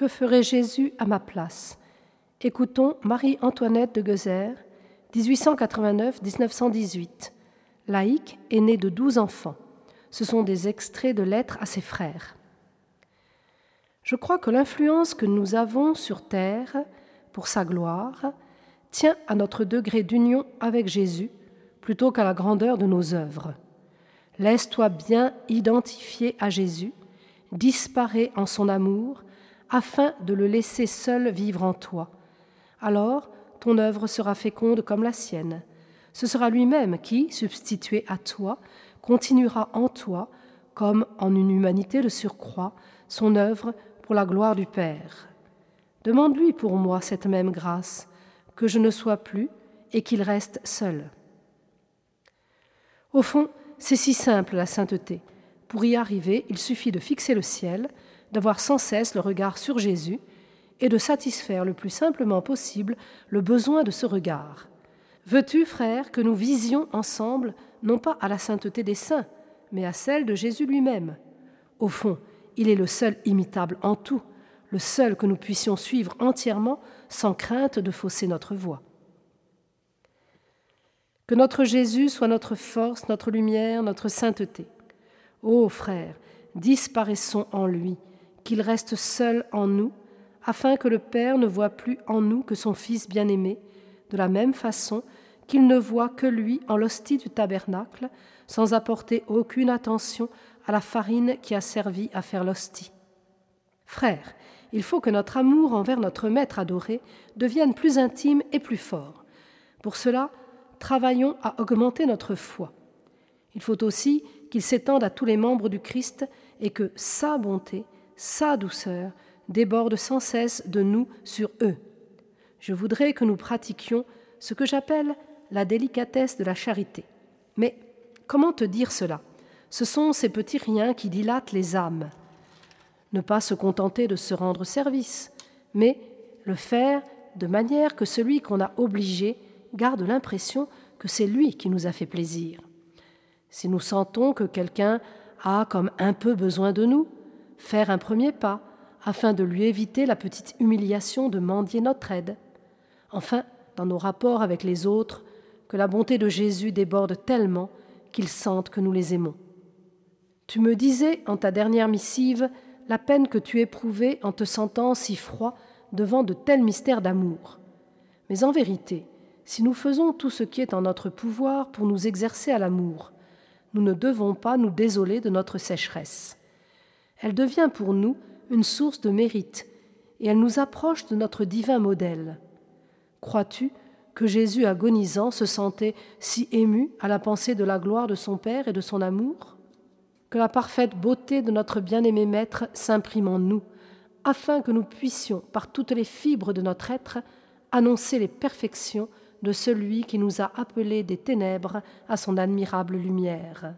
Que ferait Jésus à ma place? Écoutons Marie-Antoinette de Gezer, 1889-1918. Laïque est née de douze enfants. Ce sont des extraits de lettres à ses frères. Je crois que l'influence que nous avons sur terre pour sa gloire tient à notre degré d'union avec Jésus plutôt qu'à la grandeur de nos œuvres. Laisse-toi bien identifier à Jésus, disparais en son amour, afin de le laisser seul vivre en toi. Alors ton œuvre sera féconde comme la sienne. Ce sera lui-même qui, substitué à toi, continuera en toi, comme en une humanité de surcroît, son œuvre pour la gloire du Père. Demande-lui pour moi cette même grâce, que je ne sois plus et qu'il reste seul. Au fond, c'est si simple la sainteté. Pour y arriver, il suffit de fixer le ciel, d'avoir sans cesse le regard sur Jésus et de satisfaire le plus simplement possible le besoin de ce regard. Veux-tu, frère, que nous visions ensemble, non pas à la sainteté des saints, mais à celle de Jésus lui-même? Au fond, il est le seul imitable en tout, le seul que nous puissions suivre entièrement sans crainte de fausser notre voie. Que notre Jésus soit notre force, notre lumière, notre sainteté. Ô frères, disparaissons en lui, qu'il reste seul en nous, afin que le Père ne voie plus en nous que son Fils bien-aimé, de la même façon qu'il ne voit que lui en l'hostie du tabernacle, sans apporter aucune attention à la farine qui a servi à faire l'hostie. Frères, il faut que notre amour envers notre Maître adoré devienne plus intime et plus fort. Pour cela, travaillons à augmenter notre foi. Il faut aussi qu'il s'étende à tous les membres du Christ et que sa bonté, sa douceur déborde sans cesse de nous sur eux. Je voudrais que nous pratiquions ce que j'appelle la délicatesse de la charité. Mais comment te dire cela? Ce sont ces petits riens qui dilatent les âmes. Ne pas se contenter de se rendre service, mais le faire de manière que celui qu'on a obligé garde l'impression que c'est lui qui nous a fait plaisir. Si nous sentons que quelqu'un a comme un peu besoin de nous, faire un premier pas afin de lui éviter la petite humiliation de mendier notre aide. Enfin, dans nos rapports avec les autres, que la bonté de Jésus déborde tellement qu'ils sentent que nous les aimons. Tu me disais en ta dernière missive la peine que tu éprouvais en te sentant si froid devant de tels mystères d'amour. Mais en vérité, si nous faisons tout ce qui est en notre pouvoir pour nous exercer à l'amour, nous ne devons pas nous désoler de notre sécheresse. Elle devient pour nous une source de mérite et elle nous approche de notre divin modèle. Crois-tu que Jésus agonisant se sentait si ému à la pensée de la gloire de son Père et de son amour? Que la parfaite beauté de notre bien-aimé Maître s'imprime en nous, afin que nous puissions, par toutes les fibres de notre être, annoncer les perfections de celui qui nous a appelés des ténèbres à son admirable lumière.